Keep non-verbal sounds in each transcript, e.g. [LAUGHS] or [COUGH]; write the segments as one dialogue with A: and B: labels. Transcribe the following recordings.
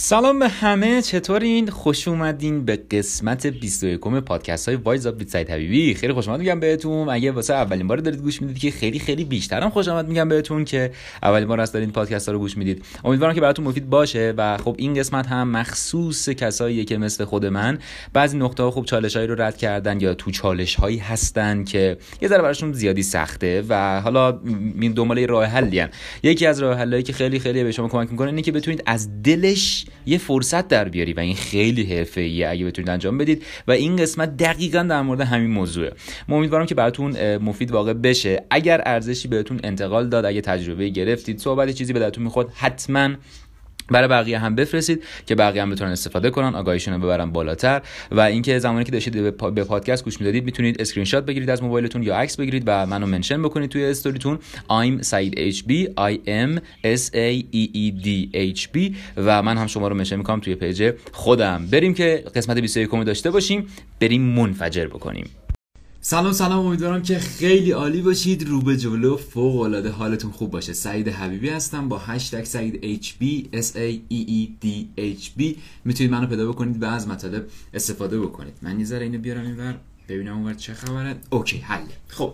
A: سلام به همه چطورین؟ خوش اومدین به قسمت 21 پادکست های وایز اپ بیت سعید حبیبی خیلی خوش اومد میگم بهتون. اگه واسه اولین بار دارید گوش می‌دید که خیلی خیلی بیشترم خوش اومد میگم بهتون که اولین بار است دارین پادکست ها رو گوش می‌دید. امیدوارم که براتون مفید باشه و خب این قسمت هم مخصوص کسایی که مثل خود من بعضی نقطه ها خوب چالش هایی رو رد کردن یا تو چالش هایی هستن که یه ذره براشون زیادی سخته و حالا این دنبال راه حلی یکی از راه حلایی که خیلی خیلی به شما کمک می‌کنه اینه که بتونید از دلش یه فرصت در بیاری و این خیلی حرفه‌ایه اگه بتونید انجام بدید و این قسمت دقیقا در مورد همین موضوعه. امیدوارم که براتون مفید واقع بشه. اگر ارزشی بهتون انتقال داد اگه تجربه گرفتید صحبت چیزی به دلتون می‌خواد حتما برای بقیه هم بفرستید که بقیه هم بتونن استفاده کنن. آگاهیشون رو ببرن بالاتر. و اینکه زمانی که داشتید به پادکست گوش می‌دادید می‌تونید اسکرین شات بگیرید از موبایلتون یا عکس بگیرید و منو mention بکنید توی استوریتون. I'm سعید HB I am S A E E D H B. و من هم شما رو منشن می‌کنم توی پیج خودم. بریم که قسمت 21 داشته باشیم. بریم منفجر بکنیم.
B: سلام سلام امیدوارم که خیلی عالی باشید. رو به جلو فوق العاده حالتون خوب باشه. سعید حبیبی هستم با هشتگ سعید HB S A E E D H B. می‌تونید منو پیدا بکنید و از مطالب استفاده بکنید. من یه ذره اینو بیارم اینور ببینم اونور چه خبره. اوکی حله. خب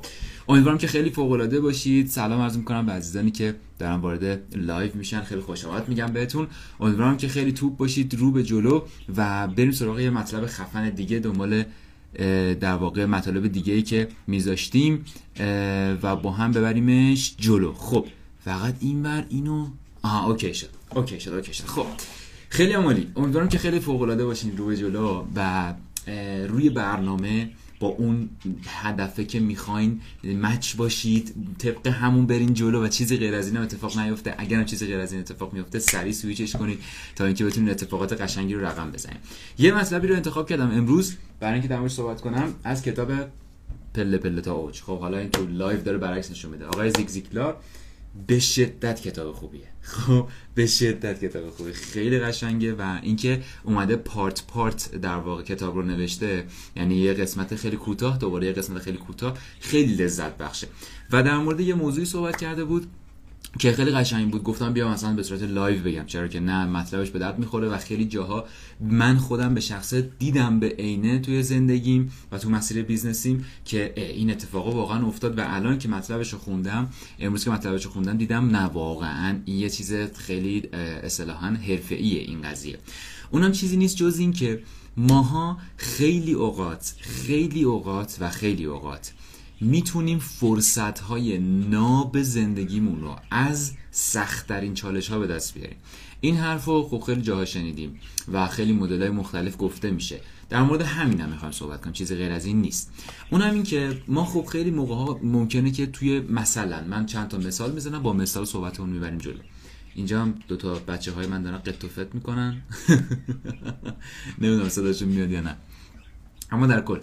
B: امیدوارم که خیلی فوق العاده باشید. سلام عرض می‌کنم به عزیزانی که دارن وارد لایو میشن. خیلی خوش آمد میگم بهتون. امیدوارم که خیلی توپ باشید رو به جلو و بریم سراغ یه مطلب خفن دیگه دنبال در واقع مطالب دیگه ای که میذاشتیم و با هم ببریمش جلو. خب فقط این بر اینو. آها اوکی شد. اوکی شد اوکی شد. خب خیلی عالی. امیدوارم که خیلی فوق العاده باشین رو به جلو و روی برنامه با اون هدفه که می‌خواین match باشید طبق همون برین جلو و چیزی غیر از این اتفاق نیفته. اگر هم چیزی غیر از این اتفاق میفته سریع سویچش کنید تا اینکه بتونید اتفاقات قشنگی رو رقم بزنید. یه مطلبی رو انتخاب کردم. امروز برای اینکه در موردش صحبت کنم از کتاب پله پله تا اوج. خب حالا این تو لایو داره برعکس نشون میده. آقای زیگ زیگلار به شدت کتاب خوبیه. [LAUGHS] خب به شدت کتاب خوبی خیلی قشنگه و اینکه اومده part part در واقع کتاب رو نوشته یعنی یه قسمت خیلی کوتاه دوباره یه قسمت خیلی کوتاه خیلی لذت بخشه. و در مورد یه موضوعی صحبت کرده بود. که خیلی قشنگ بود. گفتم بیا مثلا به صورت لایو بگم. چرا که نه مطلبش به درد می‌خوره و خیلی جاها من خودم به شخصه دیدم به عینه توی زندگیم و تو مسیر business یم که این اتفاقا واقعا افتاد و الان که مطلبش رو خوندم امروز که مطلبش رو خوندم دیدم نه واقعا این یه چیز خیلی اصطلاحا حرفه‌ایه این قضیه. اونم چیزی نیست جز این که ماها خیلی اوقات خیلی اوقات و خیلی اوقات می‌تونیم فرصت های ناب زندگیمون رو از سختترین چالش ها به دست بیاریم. این حرف رو خب خیلی جاها شنیدیم و خیلی مدل های مختلف گفته میشه. در مورد همین هم می‌خوایم صحبت کنم چیزی غیر از این نیست. اون هم این که ما خب خیلی موقع ها ممکنه که توی مثلا من چند تا مثال می‌زنم با مثال صحبتمون می‌بریم جلو. اینجا هم دو تا بچه های من دارن قط و فت می‌کنن. [LAUGHS] نمی‌دونم صداشون میاد یا نه. اما در کل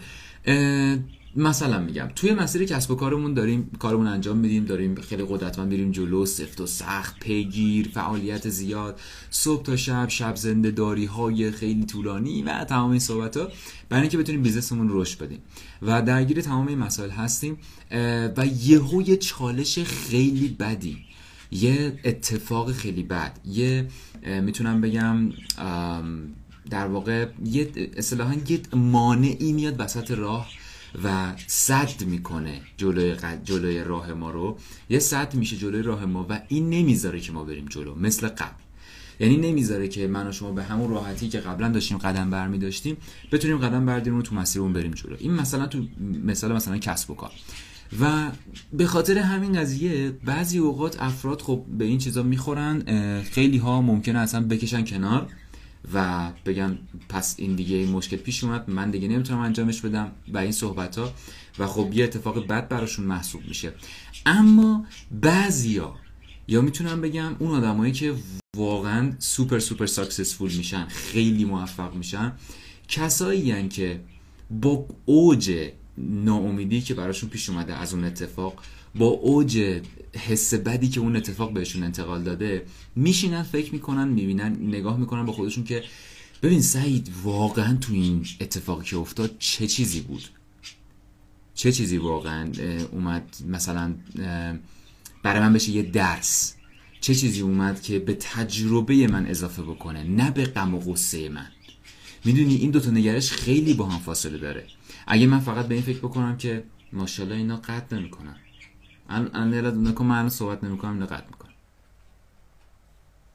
B: مثلا میگم توی مسیر کسب و کارمون داریم کارمون انجام میدیم داریم خیلی قدرتمند میریم جلو سفت و سخت پیگیر فعالیت زیاد صبح تا شب شب زنده داری های خیلی طولانی و تمام این صحبت ها برای اینکه بتونیم بیزنسمون رشد بدیم. و درگیر تمام این مسائل هستیم و یهو یه چالش خیلی بدی یه اتفاق خیلی بد یه می‌تونم بگم در واقع یه اصطلاحا یه مانعی میاد وسط راه و صد می‌کنه جلوی, جلوی راه ما رو. یه صد میشه جلوی راه ما و این نمی‌ذاره که ما بریم جلو مثل قبل. یعنی نمی‌ذاره که من و شما به همون راحتی که قبلا داشتیم قدم برمی داشتیم بتونیم قدم بردیم رو تو مسیرمون بریم جلو. این مثلا تو مثال مثلا کسب و کار. و به خاطر همین قضیه بعضی اوقات افراد خب به این چیزا می‌خورن خیلی ها ممکنه اصلا بکشن کنار. و بگن پس این دیگه این مشکل پیش اومد من دیگه نمی‌تونم انجامش بدم و این صحبت ها و خب یه اتفاق بد براشون محسوب میشه. اما بعضیا یا می‌تونم بگم اون آدمایی که واقعا super super successful میشن خیلی موفق میشن کسایی که با اوج ناامیدی که براشون پیش اومده از اون اتفاق با اوج حس بدی که اون اتفاق بهشون انتقال داده میشینن فکر می‌کنن می‌بینن نگاه می‌کنن با خودشون که ببین سعید واقعا تو این اتفاقی که افتاد چه چیزی بود؟ چه چیزی واقعا اومد مثلا برای من بشه یه درس. چه چیزی اومد که به تجربه من اضافه بکنه نه به غم و غصه من. می‌دونی این دوتا نگرش خیلی با هم فاصله داره. اگه من فقط به این فکر بکنم که ماشاءالله اینا قطع نمی‌کنن. الان الان نکن من الان صحبت نمی‌کنم اینا قطع می‌کنم.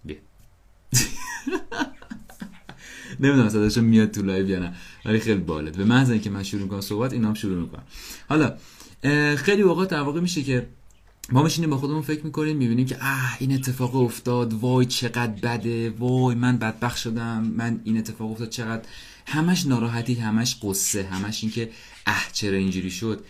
B: بیا. [LAUGHS] نمی‌دونم صداشو میاد تو لایو یا نه ولی خیلی باحاله. به محض اینکه من شروع می‌کنم صحبت اینا هم شروع می‌کنم. حالا خیلی اوقات در واقع میشه که ما میشینیم با خودمون فکر می‌کنیم می‌بینیم که اه این اتفاق افتاد وای چقدر بده وای من بدبخت شدم من این اتفاق افتاد چقدر همش ناراحتی همش قصه همش این که اه چرا اینجوری شد؟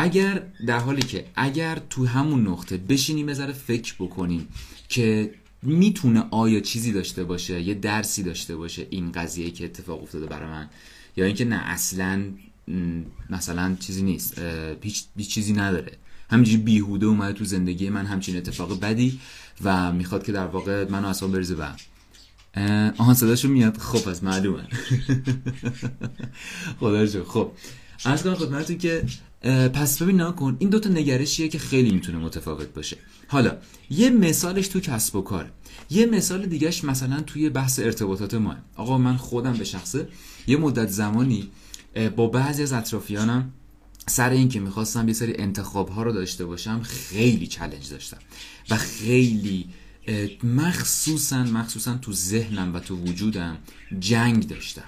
B: اگر در حالی که اگر تو همون نقطه بشینیم یه فکر بکنیم که می‌تونه آیا چیزی داشته باشه یه درسی داشته باشه این قضیه که اتفاق افتاده برای من یا اینکه نه اصلا مثلا چیزی نیست هیچ چیزی نداره. همینجوری بیهوده اومده تو زندگی من همچین اتفاق بدی و می‌خواد که در واقع منو اصلا بریزه و آهان صداشو میاد؟ خب از معلومه. [LAUGHS] خدا خب از کنم خدمتتون که پس ببین نکن این دوتا نگرشیه که خیلی می‌تونه متفاوت باشه. حالا یه مثالش تو کسب و کار. یه مثال دیگهش مثلا توی بحث ارتباطات ما آقا من خودم به شخصه یه مدت زمانی با بعضی از اطرافیانم سر این که می‌خواستم یه سری انتخاب ها رو داشته باشم خیلی چلنج داشتم. و خیلی مخصوصا مخصوصا تو ذهنم و تو وجودم جنگ داشتم.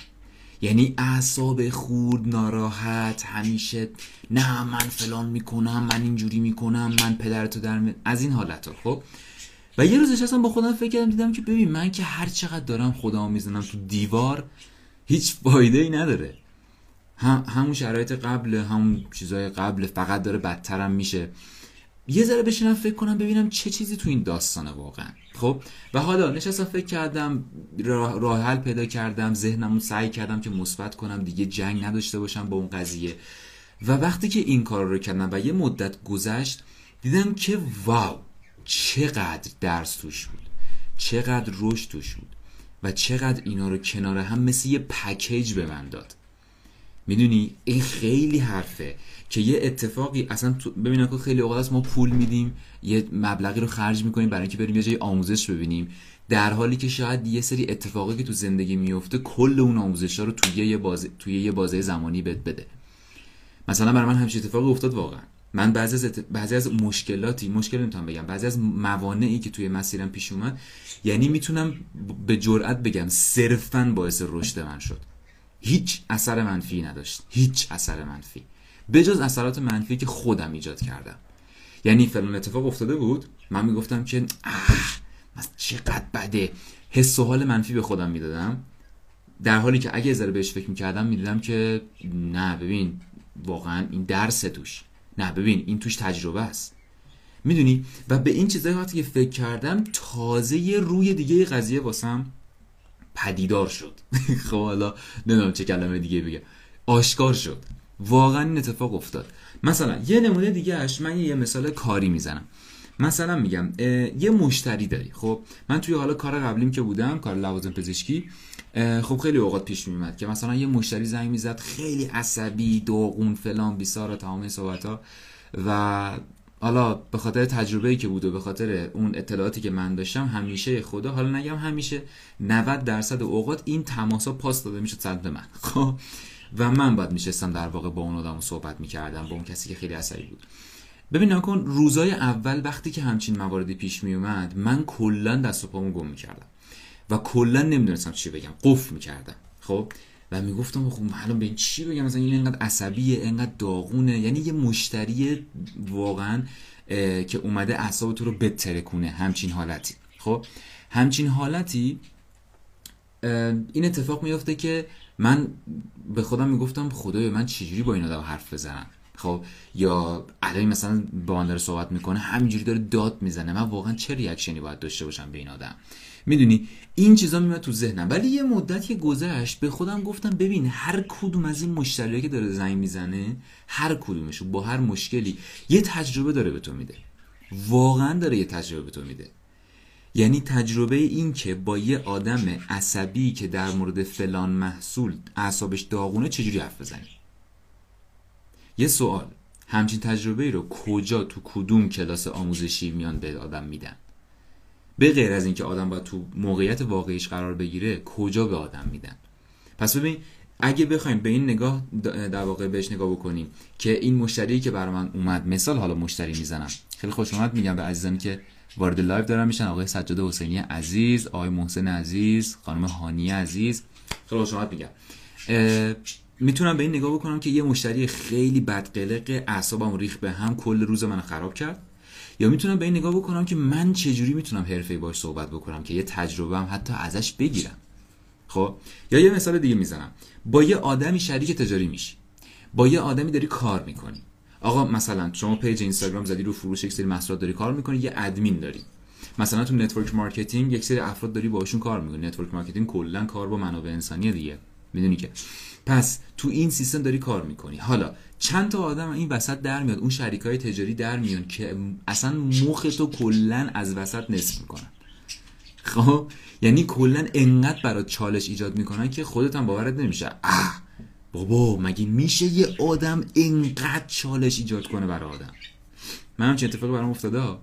B: یعنی اعصاب خورد ناراحت همیشه نه من فلان می‌کنم من اینجوری می‌کنم من پدرتو در از این حالت ها خب؟ و یه روز نشستم با خودم فکر کردم دیدم که ببین من که هر چقدر دارم خدا می‌زنم تو دیوار هیچ فایده ای نداره. هم همون شرایط قبل همون چیزای قبل فقط داره بدترم میشه. یه ذره بشینم فکر کنم ببینم چه چیزی تو این داستانه واقعا. خب؟ و حالا نشستم فکر کردم راه, حل پیدا کردم ذهنمو سعی کردم که مثبت کنم دیگه جنگ نداشته باشم با اون قضیه. و وقتی که این کار رو کردم و یه مدت گذشت دیدم که واو چقدر درس توش بود. چقدر رشد توش بود. و چقدر اینا رو کنار هم مثل یه پکیج به من داد. می‌دونی؟ این خیلی حرفه. که یه اتفاقی اصلا ببین که خیلی اوقات ما پول میدیم یه مبلغی رو خرج می‌کنیم برای اینکه بریم یه جای آموزش ببینیم. در حالی که شاید یه سری اتفاقی که تو زندگی میفته کل اون آموزش ها رو توی یه بازه توی یه بازه زمانی بد بده. مثلا برای من همچین اتفاقی افتاد واقعا. من بعضی از بعضی از مشکلاتی مشکل نمی‌تونم بگم بعضی از موانعی که توی مسیرم پیش اومد یعنی می‌تونم به جرئت بگم صرفا باعث رشد من شد. هیچ اثر منفی نداشت. هیچ اثر منفی. بجز اثرات منفی که خودم ایجاد کردم. یعنی فلان اتفاق افتاده بود من می‌گفتم که اه چقدر بده. حس و حال منفی به خودم می‌دادم. در حالی که اگه ذره بهش فکر می‌کردم می‌دیدم که نه ببین واقعا این درس توش. نه ببین این توش تجربه است. می‌دونی؟ و به این چیزایی وقتی که فکر کردم تازه یه روی دیگه قضیه واسم پدیدار شد. [LAUGHS] خب حالا نمی‌دونم چه کلمه دیگه بگم. آشکار شد. واقعا این اتفاق افتاد. مثلا یه نمونه دیگه اش من یه مثال کاری می‌زنم. مثلا میگم یه مشتری داری خب؟ من توی حالا کار قبلیم که بودم کار لوازم پزشکی خب خیلی اوقات پیش میومد که مثلا یه مشتری زنگ می‌زد خیلی عصبی داغون فلان بیسارا تمام صحبت ها و حالا به خاطر تجربه‌ای که بود و به خاطر اون اطلاعاتی که من داشتم همیشه خدا حالا نگم همیشه 90 درصد اوقات این تماسا پاس داده میشه سمت من. خب؟ و من باید میشستم در واقع با اون آدم صحبت می‌کردم با اون کسی که خیلی عصبی بود. ببین نکن روزای اول وقتی که همچین مواردی پیش میومد من کلا دست و پامو گم می‌کردم و کلا نمی‌دونستم چی بگم قفل می‌کردم خب؟ و می‌گفتم خب الان به چی بگم؟ مثلا این اینقدر عصبیه اینقدر داغونه یعنی یه مشتری واقعا که اومده اعصاب تو رو بترکونه. همچین حالتی خب؟ همچین حالتی این اتفاق میفته که من به خودم می‌گفتم خدایا من چجوری با این آدم حرف بزنم؟ خب یا الان مثلا با من داره صحبت می‌کنه همینجوری داره داد می‌زنه. من واقعا چه ریاکشنی باید داشته باشم به این آدم؟ می‌دونی؟ این چیزا میاد تو ذهنم. ولی یه مدتی گذشت به خودم گفتم ببین هر کدوم از این مشتریایی که داره زنگ می‌زنه هر کدومشو با هر مشکلی یه تجربه داره به تو میده. واقعا داره یه تجربه به تو میده. یعنی تجربه این که با یه آدم عصبی که در مورد فلان محصول اعصابش داغونه چجوری حرف بزنی؟ یه سوال. همچین تجربه رو کجا تو کدوم کلاس آموزشی میان به آدم میدن؟ به غیر از اینکه آدم باید تو موقعیت واقعیش قرار بگیره کجا به آدم میدن؟ پس ببین اگه بخوایم به این نگاه در واقع بهش نگاه بکنیم که این مشتری که برای من اومد مثال حالا مشتری می‌زنم. خیلی خوش آمد میگم به عزیزانی که وارد لایو دارن میشن آقای سجاد حسینی عزیز آقای محسن عزیز خانم هانی عزیز. خیلی خوش آمد میگم. می‌تونم به این نگاه بکنم که یه مشتری خیلی بدقلق اعصابم ریخت به هم کل روز من خراب کرد. یا می‌تونم به این نگاه بکنم که من چجوری می‌تونم حرفه‌ای باش صحبت بکنم که یه تجربه هم حتی ازش بگیرم. خب؟ یا یه مثال دیگه می‌زنم. با یه آدمی شریک تجاری میشی. با یه آدمی داری کار می‌کنی. آقا مثلا شما page اینستاگرام زدی رو فروش یک سری محصولات داری کار می‌کنی یه ادمین داری. مثلا تو network marketing یک سری افراد داری باشون کار می‌کنی. network marketing کلا کار با منابع انسانی دیگه. می‌دونی که؟ پس تو این سیستم داری کار می‌کنی. حالا چند تا آدم این وسط در میاد اون شریک های تجاری در میان که اصلا مختو کلا از وسط نصف می‌کنن. خب؟ یعنی کلا انقدر برات چالش ایجاد می‌کنن که خودت هم باورت نمیشه. بابا مگه میشه یه آدم انقدر چالش ایجاد کنه برای آدم؟ من هم چه اتفاقی برام افتاده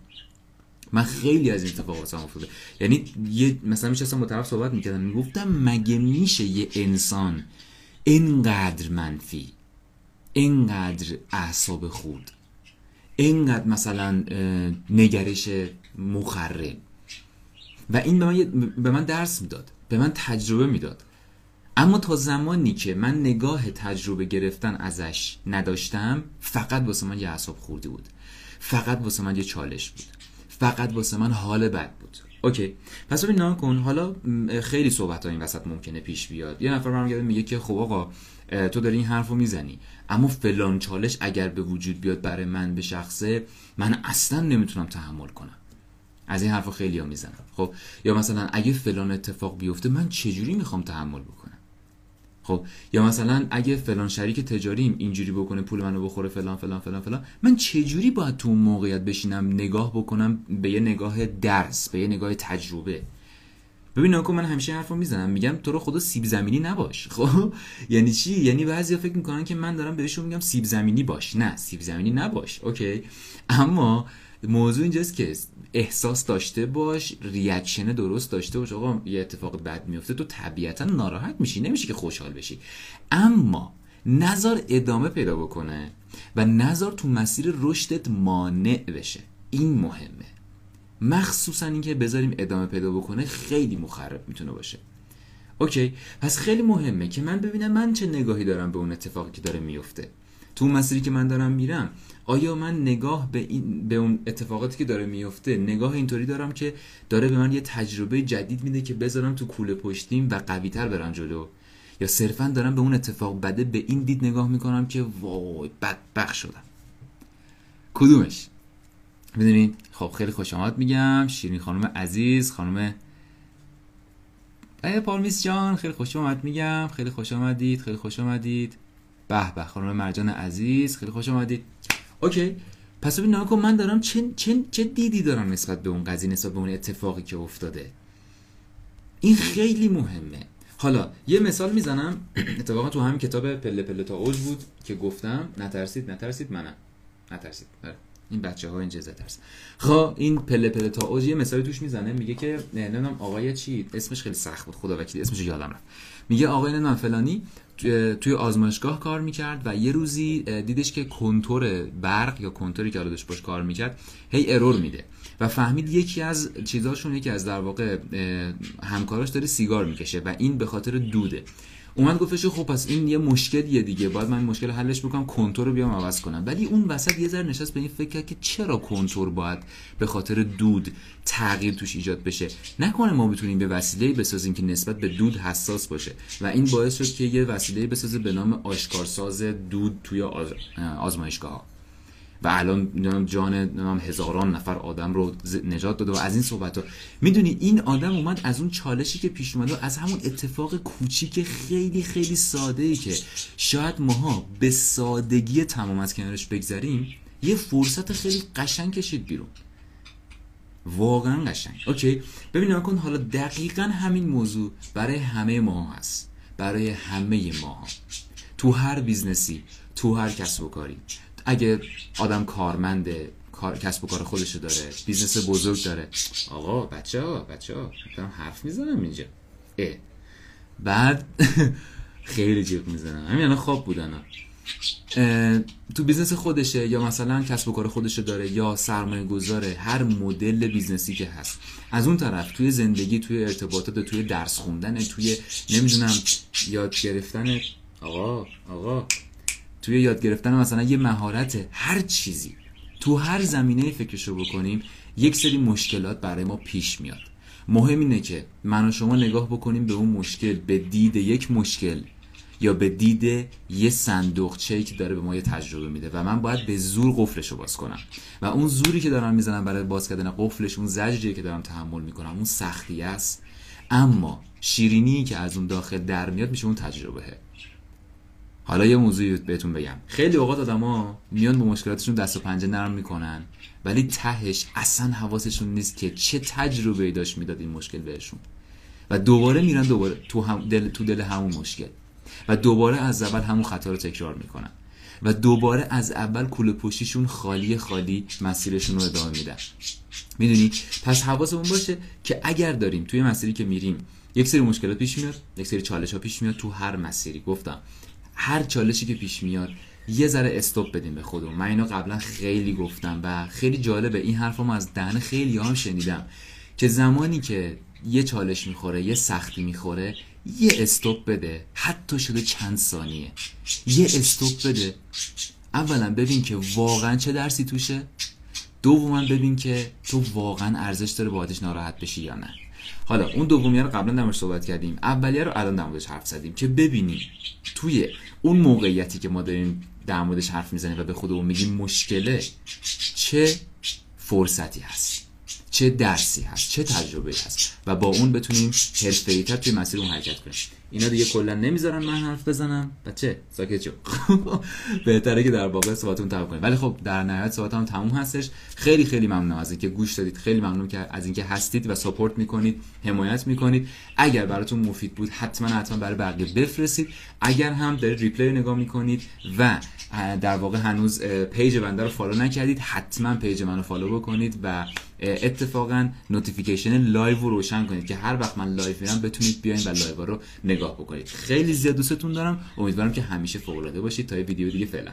B: من خیلی از این اتفاقات هم افتاده. یعنی یه مثلا میشه با طرف صحبت می‌کردم می‌گفتم مگه میشه یه انسان اینقدر منفی اینقدر اعصاب خود اینقدر مثلا نگرش مخرب؟ و این به من, به من درس می‌داد به من تجربه می‌داد. اما تا زمانی که من نگاه تجربه گرفتن ازش نداشتم فقط واسه من یه اعصاب خوردی بود. فقط واسه من یه چالش بود. فقط واسه من حال بد بود. اوکی. پس ببین کن حالا خیلی صحبت ها این وسط ممکنه پیش بیاد. یه نفر برمیگرده میگه که خب آقا تو داری این حرفو می‌زنی. اما فلان چالش اگر به وجود بیاد برای من به شخصه من اصلا نمی‌تونم تحمل کنم. از این حرفا خیلی ها می‌زنم. خب یا مثلا اگه فلان اتفاق بیفته من چجوری می‌خوام تحمل بکنم؟ خب یا مثلا اگه فلان شریک تجاریم اینجوری بکنه پول منو بخوره فلان فلان فلان فلان من چجوری باید تو اون موقعیت بشینم نگاه بکنم به یه نگاه درس به یه نگاه تجربه؟ ببین نکن من همیشه حرفو می‌زنم میگم تو رو خدا سیب زمینی نباش [LAUGHS] خب؟ یعنی چی؟ یعنی بعضیا فکر می‌کنن که من دارم بهشون میگم سیب زمینی باش. نه سیب زمینی نباش اوکی؟ اما موضوع اینجاست که احساس داشته باش reaction درست داشته باش آقا یه اتفاق بد میفته تو طبیعتا ناراحت میشی نمیشه که خوشحال بشی. اما نذار ادامه پیدا بکنه و نذار تو مسیر رشدت مانع بشه. این مهمه. مخصوصا اینکه بذاریم ادامه پیدا بکنه خیلی مخرب می‌تونه باشه. اوکی پس خیلی مهمه که من ببینم من چه نگاهی دارم به اون اتفاقی که داره میفته. تو مسیری که من دارم میرم آیا من نگاه به, این، به اون اتفاقاتی که داره میفته نگاه اینطوری دارم که داره به من یه تجربه جدید میده که بذارم تو کوله پشتیم و قویتر برم جلو؟ یا صرفا دارم به اون اتفاق بده به این دید نگاه می‌کنم که وای بدبخ شدم. کدومش؟ می‌دونین؟ خب خیلی خوش آمد میگم. شیرین خانم عزیز خانم ای پارمیس جان خیلی خوش آمد میگم. خیلی خوش آمدید خیلی خوش آمدید. به به خانم مرجان عزیز خیلی خوش آمدید اوکی. پس ببین کن من دارم چه, چه, چه دیدی دارم نسبت به اون قضیه نسبت به اون اتفاقی که افتاده؟ این خیلی مهمه. حالا یه مثال می‌زنم. [CLEARS THROAT] اتفاقا تو همین کتاب پله پله تا اوج بود که گفتم نترسید نترسید منم. نترسید. بله. این بچه ها این جزه ترس خب این پله پله تا اوج یه مثالی توش می‌زنه میگه که نمی‌دونم آقای چی؟ اسمش خیلی سخت بود خدا وکیلی اسمش یادم رفت. میگه آقای نمی‌دونم فلانی توی آزمایشگاه کار می‌کرد و یه روزی دیدش که کنتور برق یا کنتوری که داشت باش کار می‌کرد هی ارور میده. و فهمید یکی از چیزاشون یکی از در واقع همکاراش داره سیگار می‌کشه و این به خاطر دوده. اومد گفتش خب پس این یه مشکلیه دیگه. باید من مشکل حلش بکنم کنتور رو بیام عوض کنم. ولی اون وسط یه ذره نشست به این فکر کرد که چرا کنتور باید به خاطر دود تغییر توش ایجاد بشه؟ نکنه ما بتونیم به وسیله بسازیم که نسبت به دود حساس باشه. و این باعث شد که یه وسیله بسازه به نام آشکارساز دود توی آز... آزمایشگاه و الان جان هزاران نفر آدم رو نجات داده و از این صحبت ها. می‌دونی این آدم اومد از اون چالشی که پیش اومده از همون اتفاق کوچیک خیلی خیلی ساده ای که شاید ماها به سادگی تمام از کنارش بگذریم یه فرصت خیلی قشنگ کشید بیرون. واقعا قشنگه. اوکی؟ ببین کن حالا دقیقا همین موضوع برای همه ما هست. برای همه ما تو هر business ی تو هر کسب و کاری. اگه آدم کارمنده کار کسب و کار خودشو داره business بزرگ داره. آقا بچه ها بچه ها دارم حرف می‌زنم اینجا؟ اه. بعد [LAUGHS] خیلی جیغ می‌زنم. همین الان خواب بودن تو business خودشه یا مثلا کسب و کار خودشو داره یا سرمایه گذاره هر مدل business ی که هست. از اون طرف توی زندگی توی ارتباطات توی درس خوندن توی نمی‌دونم یاد گرفتن. آقا آقا. توی یاد گرفتن مثلا یه مهارت هر چیزی. تو هر زمینه فکرشو بکنیم یک سری مشکلات برای ما پیش میاد. مهم اینه که من و شما نگاه بکنیم به اون مشکل به دید یک مشکل یا به دید یه صندوقچه‌ای که داره به ما یه تجربه میده و من باید به زور قفلش رو باز کنم. و اون زوری که دارم می‌زنم برای باز کردن قفلش اون زجریه که دارم تحمل می‌کنم اون سختی است. اما شیرینی که از اون داخل در میاد میشه اون تجربه حالا یه موضوعی بهتون بگم. خیلی اوقات آدما میان با مشکلاتشون دست و پنجه نرم می‌کنن ولی تهش اصلا حواسشون نیست که چه تجربه ای داشت می‌داد این مشکل بهشون. و دوباره میرن دوباره تو, هم دل، تو دل همون مشکل. و دوباره از اول همون خطا رو تکرار می‌کنن. و دوباره از اول کوله پشتیشون خالی خالی مسیرشون رو ادامه میدن. می‌دونی؟ پس حواسمون باشه که اگر داریم توی مسیری که میریم یک سری مشکلات پیش میاد یک سری چالش ها پیش میاد تو هر مسیری. گفتم هر چالشی که پیش میاد یه ذره استوب بدیم به خودمون. من اینو قبلا خیلی گفتم و خیلی جالبه. این حرفمو از دهن خیلی هم شنیدم که زمانی که یه چالش می‌خوره یه سختی می‌خوره یه استوب بده. حتی شده چند ثانیه. یه استوب بده. اولا ببین که واقعا چه درسی توشه. دوما ببین که تو واقعا ارزش داره باهاتش ناراحت بشی یا نه. حالا اون دومیه رو قبلا در صحبت کردیم. اولیه رو الان در موردش حرف زدیم که ببینیم توی اون موقعیتی که ما داریم در موردش حرف می‌زنیم و به خودمون میگیم مشکله چه فرصتی هست. چه درسی هست چه تجربه هست و با اون بتونیم حرفه‌ای‌تر توی مسیر اون حرکت کنیم. اینا دیگه کلا نمی‌ذارن من حرف بزنم. بچه ساکت شو. [LAUGHS] بهتره که در واقع صحبتون تموم کنیم. ولی خب در نهایت صحبتم تموم هستش. خیلی خیلی ممنونم از اینکه گوش دادید. خیلی ممنون که از اینکه هستید و ساپورت می‌کنید حمایت می‌کنید. اگر براتون مفید بود حتما حتما برای بقیه بفرستید. اگر هم دارید ریپلی نگاه می‌کنید و در واقع هنوز page بنده رو follow نکردید حتما page منو follow بکنید و اتفاقا notification لایو رو روشن کنید که هر وقت من لایو میرم بتونید بیاین و لایو رو نگاه بکنید. خیلی زیاد دوستتون دارم. امیدوارم که همیشه فوق العاده باشید. تا یه ویدیو دیگه فعلا.